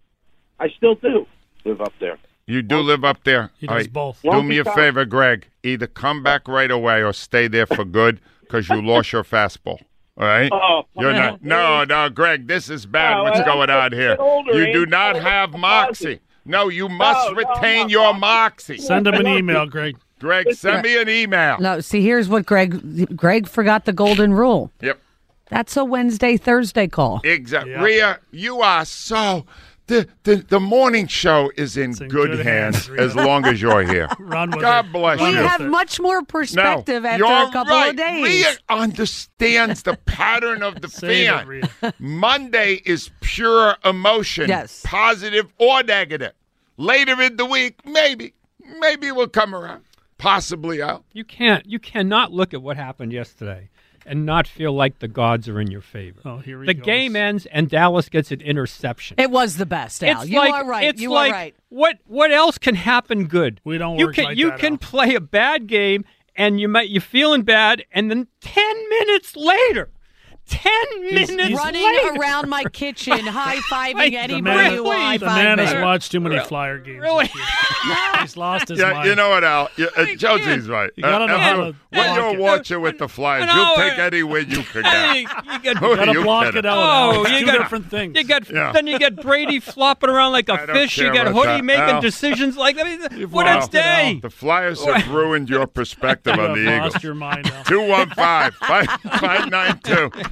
[SPEAKER 3] I still do live up there.
[SPEAKER 1] You do live up there.
[SPEAKER 5] He does
[SPEAKER 1] right.
[SPEAKER 5] both.
[SPEAKER 1] Do
[SPEAKER 3] Won't
[SPEAKER 1] me a
[SPEAKER 3] far.
[SPEAKER 1] favor, Greg. Either come back right away or stay there for good because you lost your fastball. All right.
[SPEAKER 3] Oh,
[SPEAKER 1] You're not. No, no, Greg. This is bad.
[SPEAKER 3] No,
[SPEAKER 1] What's
[SPEAKER 3] I-
[SPEAKER 1] going
[SPEAKER 3] I'm
[SPEAKER 1] on here?
[SPEAKER 3] older,
[SPEAKER 1] You do not
[SPEAKER 3] Oh,
[SPEAKER 1] have
[SPEAKER 3] that's
[SPEAKER 1] moxie.
[SPEAKER 3] Positive.
[SPEAKER 1] No, you must
[SPEAKER 3] No, no,
[SPEAKER 1] retain
[SPEAKER 3] I'm
[SPEAKER 1] your moxie.
[SPEAKER 5] Send him an email, Greg.
[SPEAKER 1] Greg, send me an email.
[SPEAKER 6] No, see, here's what Greg Greg forgot the golden rule.
[SPEAKER 1] Yep.
[SPEAKER 6] That's a Wednesday Thursday call.
[SPEAKER 1] Exactly.
[SPEAKER 5] Yeah.
[SPEAKER 1] Rhea, you are so. The, the the morning show is in,
[SPEAKER 5] in
[SPEAKER 1] good,
[SPEAKER 5] good
[SPEAKER 1] hands,
[SPEAKER 5] hands,
[SPEAKER 1] as long as you're here.
[SPEAKER 5] Run with
[SPEAKER 1] God
[SPEAKER 5] it.
[SPEAKER 1] bless
[SPEAKER 6] We
[SPEAKER 1] you.
[SPEAKER 6] have much more perspective
[SPEAKER 1] no,
[SPEAKER 6] after a couple
[SPEAKER 1] right.
[SPEAKER 6] of days.
[SPEAKER 1] Rhea understands the pattern of the
[SPEAKER 5] Save it,
[SPEAKER 1] fan. Monday is pure emotion,
[SPEAKER 6] Yes.
[SPEAKER 1] positive or negative. Later in the week, maybe, maybe we'll come around. Possibly out.
[SPEAKER 11] You can't. You cannot look at what happened yesterday and not feel like the gods are in your favor.
[SPEAKER 5] Oh, here he
[SPEAKER 11] the
[SPEAKER 5] goes.
[SPEAKER 11] game ends and Dallas gets an interception.
[SPEAKER 6] It was the best, Al.
[SPEAKER 11] It's
[SPEAKER 6] you
[SPEAKER 11] like,
[SPEAKER 6] are right.
[SPEAKER 11] It's
[SPEAKER 6] you
[SPEAKER 11] like,
[SPEAKER 6] are right.
[SPEAKER 11] What what else can happen good?
[SPEAKER 5] We don't
[SPEAKER 11] You can
[SPEAKER 5] like
[SPEAKER 11] you
[SPEAKER 5] that,
[SPEAKER 11] can
[SPEAKER 5] Al.
[SPEAKER 11] play a bad game and you might you're feeling bad and then ten minutes later, ten
[SPEAKER 5] He's-
[SPEAKER 11] minutes
[SPEAKER 5] he's-
[SPEAKER 6] Running
[SPEAKER 11] later,
[SPEAKER 6] around my kitchen, high fiving
[SPEAKER 11] Like,
[SPEAKER 6] anybody
[SPEAKER 5] man,
[SPEAKER 6] who
[SPEAKER 11] Really?
[SPEAKER 6] high
[SPEAKER 5] the man has watched too many Flyer games.
[SPEAKER 11] Really?
[SPEAKER 5] He's lost his
[SPEAKER 1] Yeah,
[SPEAKER 5] mind.
[SPEAKER 1] you know what, Al? You, uh, Josie's right.
[SPEAKER 5] You gotta know
[SPEAKER 1] Uh,
[SPEAKER 5] how
[SPEAKER 1] uh,
[SPEAKER 5] to
[SPEAKER 1] when you're
[SPEAKER 5] it.
[SPEAKER 1] watching with the Flyers,
[SPEAKER 11] An
[SPEAKER 1] you'll
[SPEAKER 11] hour.
[SPEAKER 1] take any win you can
[SPEAKER 11] Hey,
[SPEAKER 1] get.
[SPEAKER 11] you get
[SPEAKER 1] Who are
[SPEAKER 5] gotta
[SPEAKER 1] you
[SPEAKER 5] block
[SPEAKER 1] kidding?
[SPEAKER 5] it out.
[SPEAKER 11] Oh,
[SPEAKER 5] Al. It's
[SPEAKER 11] you
[SPEAKER 5] two
[SPEAKER 11] got-
[SPEAKER 5] different things.
[SPEAKER 11] You got
[SPEAKER 1] Yeah.
[SPEAKER 11] then you get Brady flopping around like a fish. You
[SPEAKER 1] care
[SPEAKER 11] got Hoodie
[SPEAKER 1] that,
[SPEAKER 11] making
[SPEAKER 1] Al.
[SPEAKER 11] decisions like I mean, what a
[SPEAKER 5] lost it, Al.
[SPEAKER 11] day.
[SPEAKER 1] The Flyers have ruined your perspective on
[SPEAKER 5] have
[SPEAKER 1] the
[SPEAKER 5] lost
[SPEAKER 1] Eagles.
[SPEAKER 5] your mind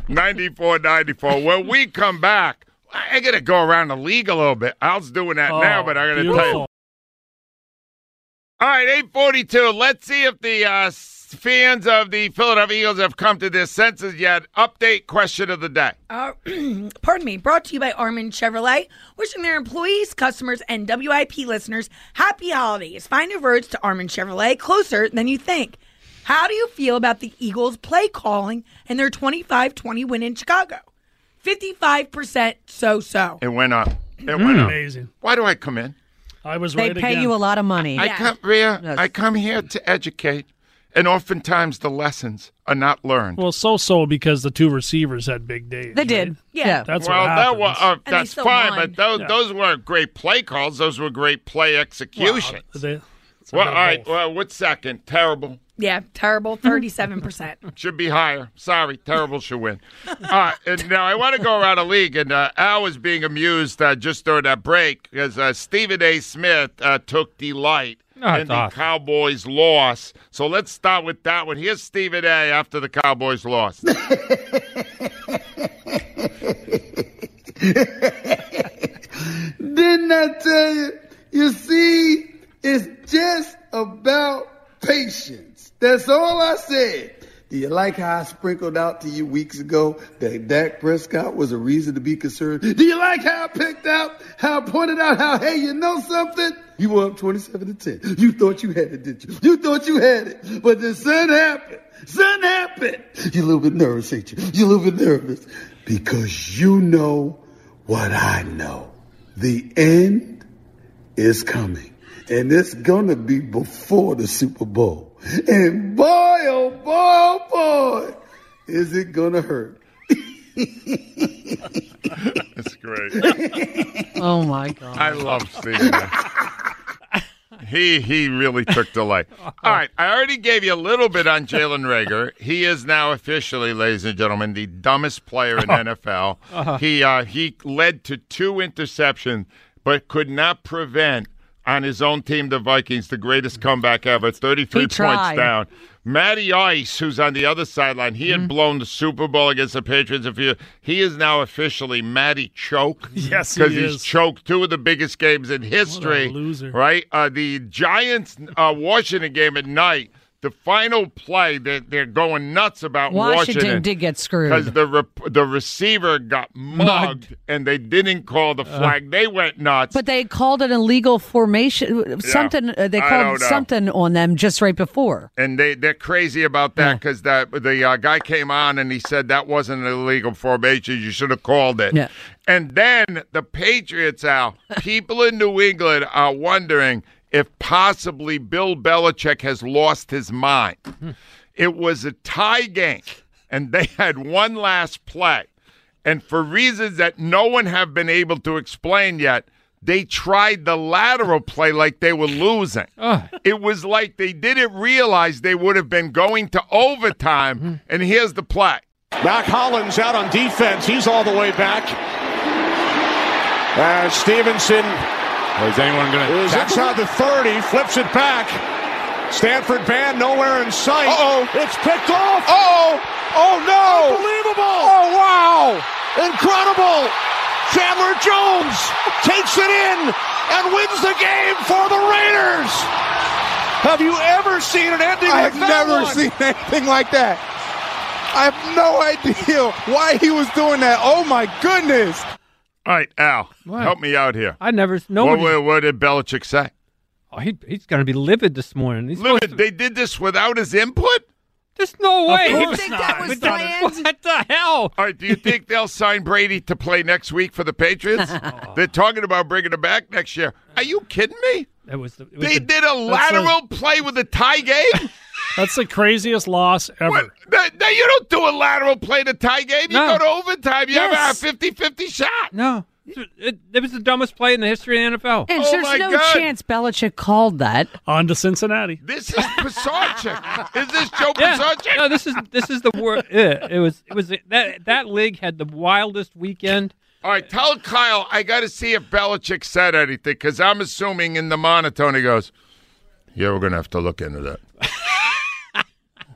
[SPEAKER 5] now.
[SPEAKER 1] 215-592-9494. When we come back, I got to go around the league a little bit. Al's doing that
[SPEAKER 5] Oh,
[SPEAKER 1] now, but I got to tell you. All right, 842. Let's see if the uh, fans of the Philadelphia Eagles have come to their senses yet. Update question of the day.
[SPEAKER 14] Uh, pardon me, brought to you by Armin Chevrolet, wishing their employees, customers, and WIP listeners happy holidays. Find your roads to Armin Chevrolet closer than you think. How do you feel about the Eagles' play calling and their 25 20 win in Chicago? 55% so so.
[SPEAKER 1] It went up. It
[SPEAKER 5] Mm.
[SPEAKER 1] went up.
[SPEAKER 5] Amazing.
[SPEAKER 1] Why do I come in?
[SPEAKER 5] I was
[SPEAKER 6] They
[SPEAKER 5] right
[SPEAKER 6] pay
[SPEAKER 5] again.
[SPEAKER 6] you a lot of money.
[SPEAKER 1] I
[SPEAKER 14] Yeah.
[SPEAKER 1] come, Rhea,
[SPEAKER 6] Yes.
[SPEAKER 1] I come here to educate, and oftentimes the lessons are not learned.
[SPEAKER 5] Well, so so because the two receivers had big days.
[SPEAKER 6] They did.
[SPEAKER 5] right?
[SPEAKER 14] Yeah.
[SPEAKER 5] That's
[SPEAKER 1] well,
[SPEAKER 5] what
[SPEAKER 1] that was, uh, that's fine,
[SPEAKER 14] won.
[SPEAKER 1] but those
[SPEAKER 5] Yeah.
[SPEAKER 1] those weren't great play calls. Those were great play executions.
[SPEAKER 5] They-
[SPEAKER 1] well,
[SPEAKER 5] bit
[SPEAKER 1] all
[SPEAKER 5] of
[SPEAKER 1] right.
[SPEAKER 5] both.
[SPEAKER 1] Well, what's second? Terrible.
[SPEAKER 14] Yeah, terrible. 37%.
[SPEAKER 1] Should be higher. Sorry, terrible should win. Uh, and now I want to go around the league, and uh, Al was being amused uh, just during that break because uh, Stephen A. Smith uh, took delight
[SPEAKER 11] Oh,
[SPEAKER 1] in the
[SPEAKER 11] awesome.
[SPEAKER 1] Cowboys' loss. So let's start with that one. Here's Stephen A. after the Cowboys lost.
[SPEAKER 15] Didn't I tell you? You see, That's all I said. Do you like how I sprinkled out to you weeks ago that Dak Prescott was a reason to be concerned? Do you like how I picked out, how I pointed out how, hey, you know something? You were up 27 to 10. You thought you had it, didn't you? You thought you had it. But the sun happened. Sun happened. You're a little bit nervous, ain't you? You're a little bit nervous because you know what I know. The end is coming. And it's gonna be before the Super Bowl. And boy, oh boy, oh boy, is it gonna hurt.
[SPEAKER 1] That's great.
[SPEAKER 6] Oh my god.
[SPEAKER 1] I love seeing that. He he really took delight. All right, I already gave you a little bit on Jalen Reagor. He is now officially, ladies and gentlemen, the dumbest player in NFL.
[SPEAKER 16] Uh-huh.
[SPEAKER 1] He uh, he led to two interceptions, but could not prevent on his own team, the Vikings, the greatest comeback ever. Thirty-three
[SPEAKER 16] He
[SPEAKER 1] points
[SPEAKER 16] tried.
[SPEAKER 1] down. Matty Ice, who's on the other sideline, he
[SPEAKER 5] Mm-hmm.
[SPEAKER 1] had blown the Super Bowl against the Patriots a few. He is now officially Matty Choke.
[SPEAKER 5] Yes, he
[SPEAKER 1] because he's choked two of the biggest games in history.
[SPEAKER 5] loser.
[SPEAKER 1] Right? Uh, the Giants uh, Washington game at night. The final play, they're, they're going nuts about
[SPEAKER 6] Washington
[SPEAKER 1] Washington.
[SPEAKER 6] did get screwed.
[SPEAKER 1] Because the rep- the receiver got mugged, and they didn't call the flag. they went nuts.
[SPEAKER 6] But they called it illegal formation. Something uh, they called something on them just right before.
[SPEAKER 1] and they they're crazy about that because that the uh, guy came on and he said that wasn't an illegal formation. You should have called it.
[SPEAKER 6] Yeah.
[SPEAKER 1] And then the Patriots, Al, people in New England are wondering if possibly Bill Belichick has lost his mind. Hmm. It was a tie game, and they had one last play. And for reasons that no one have been able to explain yet, they tried the lateral play like they were losing. Ah. It was like they didn't realize they would have been going to overtime. Hmm. And here's the play.
[SPEAKER 17] Mack Hollins out on defense. He's all the way back. As Stevenson
[SPEAKER 18] is anyone going to
[SPEAKER 17] is inside the 30, flips it back. Stanford band nowhere in sight. Uh-oh. It's picked off.
[SPEAKER 18] Oh, oh no.
[SPEAKER 17] Unbelievable.
[SPEAKER 18] Oh, wow.
[SPEAKER 17] Incredible. Chandler Jones takes it in and wins the game for the Raiders. Have you ever seen an ending like that?
[SPEAKER 18] I
[SPEAKER 17] like
[SPEAKER 18] have never
[SPEAKER 17] one?
[SPEAKER 18] seen anything like that. I have no idea why he was doing that. Oh my goodness.
[SPEAKER 1] All right, Al,
[SPEAKER 11] What?
[SPEAKER 1] help me out here.
[SPEAKER 11] I never.
[SPEAKER 1] What, what, what did Belichick say?
[SPEAKER 11] Oh, he, he's going to be livid this morning. He's supposed
[SPEAKER 1] Livid, they did this without his input?
[SPEAKER 11] There's no way.
[SPEAKER 1] Of
[SPEAKER 11] way.
[SPEAKER 1] course
[SPEAKER 11] He was-
[SPEAKER 1] not.
[SPEAKER 11] that was planned. What the hell?
[SPEAKER 1] All right, do you think they'll sign Brady to play next week for the Patriots? They're talking about bringing him back next year. Are you kidding me?
[SPEAKER 11] It was. The, it was
[SPEAKER 1] They
[SPEAKER 11] the-
[SPEAKER 1] did a
[SPEAKER 5] That's
[SPEAKER 1] lateral play with a tie game?
[SPEAKER 5] That's the craziest loss ever.
[SPEAKER 1] Now, now, you don't do a lateral play to tie game. You
[SPEAKER 11] No.
[SPEAKER 1] go to overtime. You have a
[SPEAKER 11] Yes.
[SPEAKER 1] 50-50 shot.
[SPEAKER 11] No. It, it was the dumbest play in the history of the NFL.
[SPEAKER 6] And
[SPEAKER 1] Oh,
[SPEAKER 6] there's
[SPEAKER 1] my
[SPEAKER 6] no
[SPEAKER 1] God.
[SPEAKER 6] chance Belichick called that.
[SPEAKER 5] On to Cincinnati.
[SPEAKER 1] This is Pisarcik. is this Joe
[SPEAKER 11] Yeah.
[SPEAKER 1] Pisarcik?
[SPEAKER 11] No, this is this is the word. Yeah, it was it was that that league had the wildest weekend.
[SPEAKER 1] All right, tell Kyle I got to see if Belichick said anything because I'm assuming in the monotone he goes, "Yeah, we're gonna have to look into that."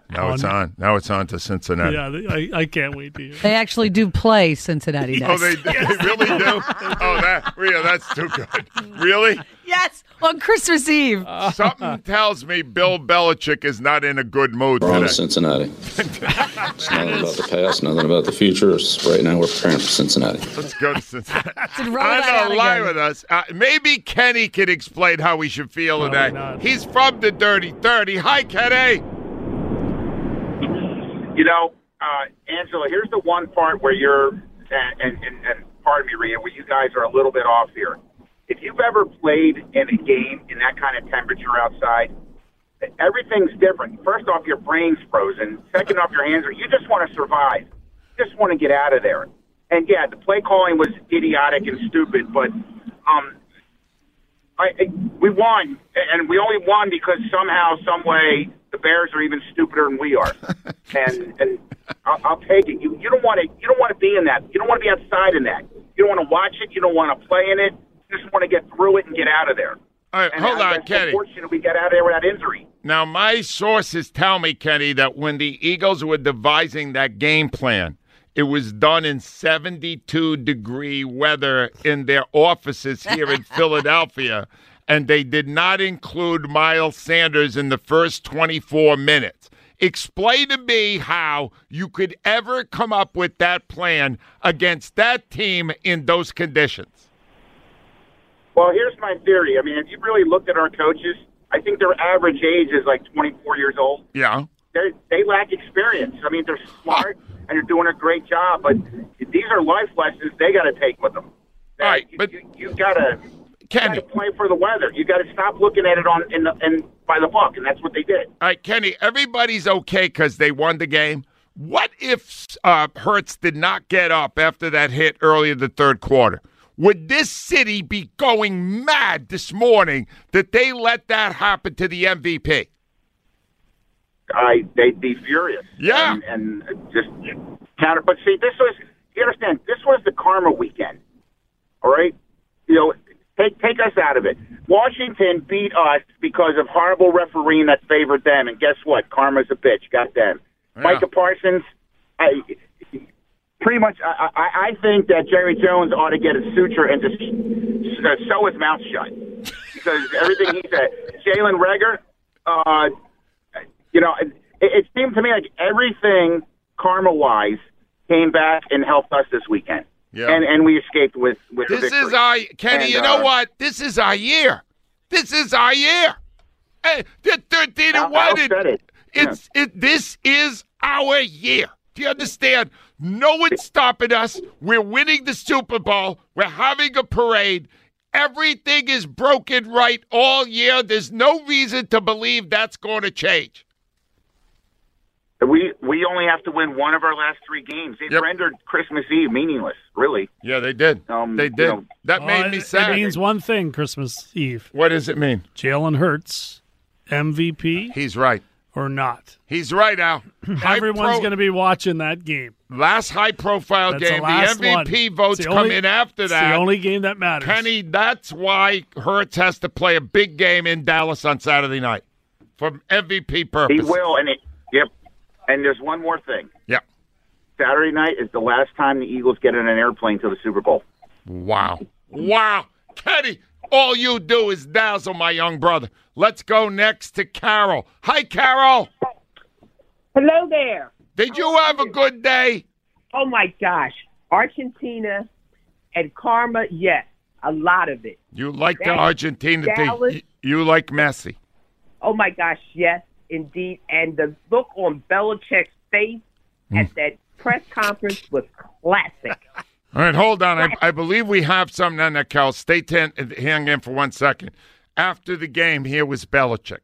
[SPEAKER 1] now it's on. Now it's on to Cincinnati.
[SPEAKER 5] Yeah, I, I can't wait to hear.
[SPEAKER 6] They actually do play Cincinnati
[SPEAKER 1] Oh, they, they really do. Oh, that yeah, that's too good. Really?
[SPEAKER 6] yes, on Christmas Eve.
[SPEAKER 1] Something tells me Bill Belichick is not in a good mood
[SPEAKER 19] We're on to. Cincinnati. It's nothing about the past, nothing about the future. It's right now we're preparing for Cincinnati.
[SPEAKER 1] Let's go to Cincinnati.
[SPEAKER 6] roll I'm out
[SPEAKER 1] know, lie with us. Uh, maybe Kenny can explain how we should feel today. He's from the Dirty Thirty. Hi, Kenny.
[SPEAKER 20] You know, uh, Angela, here's the one part where you're, and, and, and, pardon me, Rhea, where you guys are a little bit off here. If you've ever played in a game in that kind of temperature outside, everything's different. First off, your brain's frozen. Second off, your hands are, you just want to survive. You just want to get out of there. And yeah, the play calling was idiotic and stupid, but um, I, I, we won, and we only won because somehow, some way, the Bears are even stupider than we are. and and I'll, I'll take it. You you don't want to you don't want to be in that. You don't want to be outside in that. You don't want to watch it. You don't want to play in it. You just want to get through it and get out of there.
[SPEAKER 1] All right,
[SPEAKER 20] And
[SPEAKER 1] hold on, Kenny.
[SPEAKER 20] Unfortunate we get out of there without injury.
[SPEAKER 1] Now, my sources tell me, Kenny, that when the Eagles were devising that game plan, it was done in 72 degree weather in their offices here in Philadelphia, and they did not include Miles Sanders in the first 24 minutes. Explain to me how you could ever come up with that plan against that team in those conditions.
[SPEAKER 20] Well, here's my theory. I mean, if you really looked at our coaches, I think their average age is like 24 years old.
[SPEAKER 1] Yeah.
[SPEAKER 20] They they lack experience. I mean, they're smart and they're doing a great job, but these are life lessons they got to take with them. All right, but you, you got to play for the weather. You got to stop looking at it on in the in by the book, and that's what they did.
[SPEAKER 1] All right, Kenny, everybody's okay because they won the game. What if uh, Hurts did not get up after that hit early in the third quarter? Would this city be going mad this morning that they let that happen to the MVP?
[SPEAKER 20] I they'd be furious.
[SPEAKER 1] Yeah.
[SPEAKER 20] and, and just counter. But see, this was you understand. This was the karma weekend. All right, you know, take take us out of it. Washington beat us because of horrible refereeing that favored them, and guess what? Karma's a bitch. Got them. Micah Parsons. I, pretty much, I, I, I think that Jerry Jones ought to get a suture and just uh, sew his mouth shut because everything he said. Jalen Reagor, uh, you know, it, it seemed to me like everything karma wise came back and helped us this weekend.
[SPEAKER 1] Yeah.
[SPEAKER 20] And and we escaped with with
[SPEAKER 1] This is our Kenny.
[SPEAKER 20] And,
[SPEAKER 1] you know
[SPEAKER 20] uh,
[SPEAKER 1] what? This is our year. This is our year. Hey, they're thirteen and one. It-
[SPEAKER 20] said it.
[SPEAKER 1] It's it. This is our year. Do you understand? No one's stopping us. We're winning the Super Bowl. We're having a parade. Everything is broken right all year. There's no reason to believe that's going to change.
[SPEAKER 20] We we only have to win one of our last three games. It rendered Christmas Eve meaningless. Really.
[SPEAKER 1] Yeah, they did.
[SPEAKER 20] Um,
[SPEAKER 1] They
[SPEAKER 20] you
[SPEAKER 1] did.
[SPEAKER 20] know,
[SPEAKER 1] that
[SPEAKER 5] Well,
[SPEAKER 1] made
[SPEAKER 5] it-
[SPEAKER 1] me sad.
[SPEAKER 5] It means one thing Christmas Eve.
[SPEAKER 1] What does it mean?
[SPEAKER 5] Jalen Hurts, MVP.
[SPEAKER 1] He's right.
[SPEAKER 5] Or not.
[SPEAKER 1] He's right, Al.
[SPEAKER 5] Everyone's
[SPEAKER 1] pro-
[SPEAKER 5] going to be watching that game.
[SPEAKER 1] last high profile
[SPEAKER 5] That's
[SPEAKER 1] game.
[SPEAKER 5] the
[SPEAKER 1] the MVP
[SPEAKER 5] one.
[SPEAKER 1] votes
[SPEAKER 5] It's the
[SPEAKER 1] come
[SPEAKER 5] only-
[SPEAKER 1] in after
[SPEAKER 5] it's
[SPEAKER 1] that.
[SPEAKER 5] the only game that matters.
[SPEAKER 1] Kenny, that's why Hurts has to play a big game in Dallas on Saturday night for MVP
[SPEAKER 20] he will. And it. Yep. And there's one more thing.
[SPEAKER 1] Yeah.
[SPEAKER 20] Saturday night is the last time the Eagles get in an airplane to the Super Bowl.
[SPEAKER 1] Wow. Wow. Kenny, all you do is dazzle my young brother. Let's go next to Carol. Hi, Carol.
[SPEAKER 16] Hello there.
[SPEAKER 1] Did you have a good day?
[SPEAKER 16] Oh my gosh. Argentina and karma, yes, a lot of it.
[SPEAKER 1] You like the
[SPEAKER 16] That-
[SPEAKER 1] Argentina team.
[SPEAKER 16] Dallas-
[SPEAKER 1] You- You like Messi.
[SPEAKER 16] Oh my gosh, yes, indeed. And the look on Belichick's face
[SPEAKER 1] Hmm.
[SPEAKER 16] at that press conference was classic.
[SPEAKER 1] All right, hold on. I, I believe we have something on that, Carol. Stay ten, hang in for one second. After the game, here was Belichick.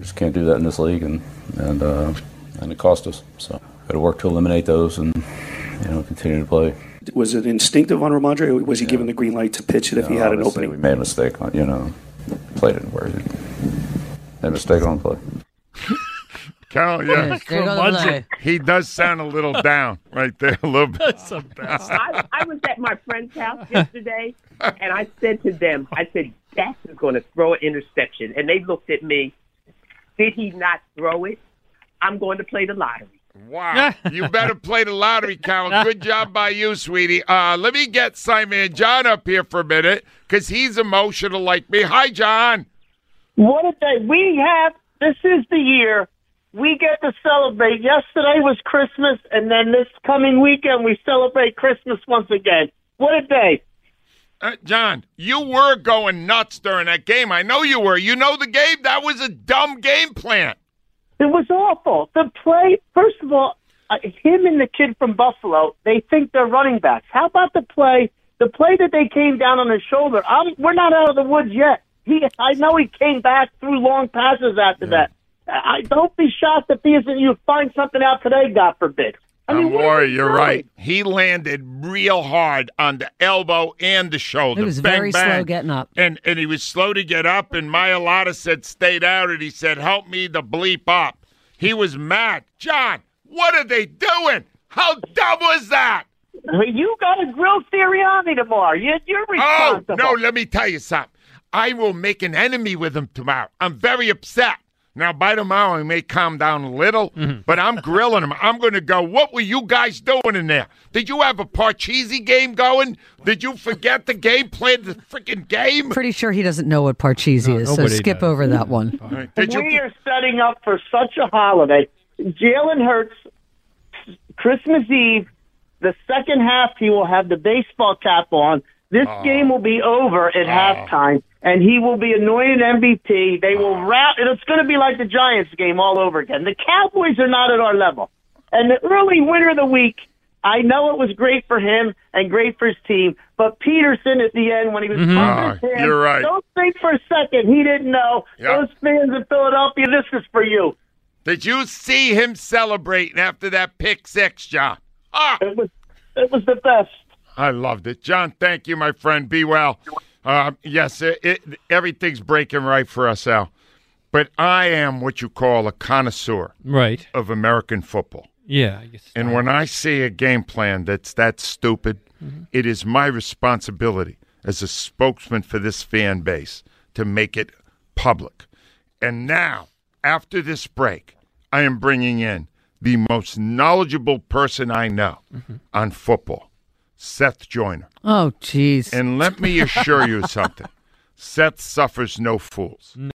[SPEAKER 19] just can't do that in this league, and and uh, and it cost us. So got to work to eliminate those, and you know continue to play.
[SPEAKER 21] Was it instinctive on Rhamondre, was he given the green light to pitch it if he had an
[SPEAKER 19] obviously
[SPEAKER 21] opening?
[SPEAKER 19] We made a mistake on you know play didn't work. Made a mistake on play.
[SPEAKER 1] Carol, yeah.
[SPEAKER 6] Yes, there goes the play.
[SPEAKER 1] He does sound a little down right there, a little bit.
[SPEAKER 16] I, I was at my friend's house yesterday, and I said to them, I said, Dak is going to throw an interception. And they looked at me. Did he not throw it? I'm going to play the lottery.
[SPEAKER 1] Wow. you better play the lottery, Carol. Good job by you, sweetie. Uh, let me get Simon and John up here for a minute because he's emotional like me. Hi, John.
[SPEAKER 22] What a day. We have, this is the year we get to celebrate. Yesterday was Christmas, and then this coming weekend we celebrate Christmas once again. What a day.
[SPEAKER 1] Uh, John, you were going nuts during that game. I know you were. You know the game? That was a dumb game plan.
[SPEAKER 22] It was awful. The play, first of all, uh, him and the kid from Buffalo, they think they're running backs. How about the play? The play that they came down on his shoulder. I'm, we're not out of the woods yet. He, I know he came back through long passes after that. I don't be shocked if he isn't. You find something out today, God forbid. I mean,
[SPEAKER 1] Don't
[SPEAKER 22] what are
[SPEAKER 1] worry,
[SPEAKER 22] we
[SPEAKER 1] you're right. He landed real hard on the elbow and the shoulder.
[SPEAKER 6] It was
[SPEAKER 1] Bang,
[SPEAKER 6] very slow getting up.
[SPEAKER 1] And and he was slow to get up, and Mailata said, stay down, and he said, help me the bleep up. He was mad. John, what are they doing? How dumb was that?
[SPEAKER 22] You got a grill Sirianni tomorrow. You, you're
[SPEAKER 1] Oh, no, let me tell you something. I will make an enemy with him tomorrow. I'm very upset. Now, by tomorrow, he may calm down a little, mm-hmm. but I'm grilling him. I'm going to go, what were you guys doing in there? Did you have a Parcheesi game going? Did you forget the game, plan the freaking game?
[SPEAKER 6] Pretty sure he doesn't know what Parcheesi is, so
[SPEAKER 1] nobody
[SPEAKER 6] skip over that mm-hmm. one.
[SPEAKER 1] Did you?
[SPEAKER 22] we are setting up for such a holiday. Jalen Hurts, Christmas Eve, the second half, he will have the baseball cap on. This
[SPEAKER 1] Oh.
[SPEAKER 22] game will be over at halftime, and he will be anointed MVP. They will
[SPEAKER 1] Oh.
[SPEAKER 22] wrap. It's going to be like the Giants game all over again. The Cowboys are not at our level. And the early winner of the week, I know it was great for him and great for his team, but Peterson at the end when he was
[SPEAKER 1] Mhm.
[SPEAKER 22] pumping his
[SPEAKER 1] Ah, you're right.
[SPEAKER 22] don't think for a second he didn't know.
[SPEAKER 1] Yeah.
[SPEAKER 22] Those fans in Philadelphia, this is for you.
[SPEAKER 1] Did you see him celebrating after that pick six, John? Ah,
[SPEAKER 22] it was it was the best.
[SPEAKER 1] I loved it, John. Thank you, my friend. Be well. Uh, yes, it, it, everything's breaking right for us, Al. But I am what you call a connoisseur,
[SPEAKER 11] Right.
[SPEAKER 1] of American football.
[SPEAKER 11] Yeah.
[SPEAKER 1] And when I see a game plan that's that stupid, it is my responsibility as a spokesman for this fan base to make it public. And now, after this break, I am bringing in the most knowledgeable person I know on football, Seth Joyner.
[SPEAKER 6] Oh, jeez.
[SPEAKER 1] And let me assure you something Seth suffers no fools.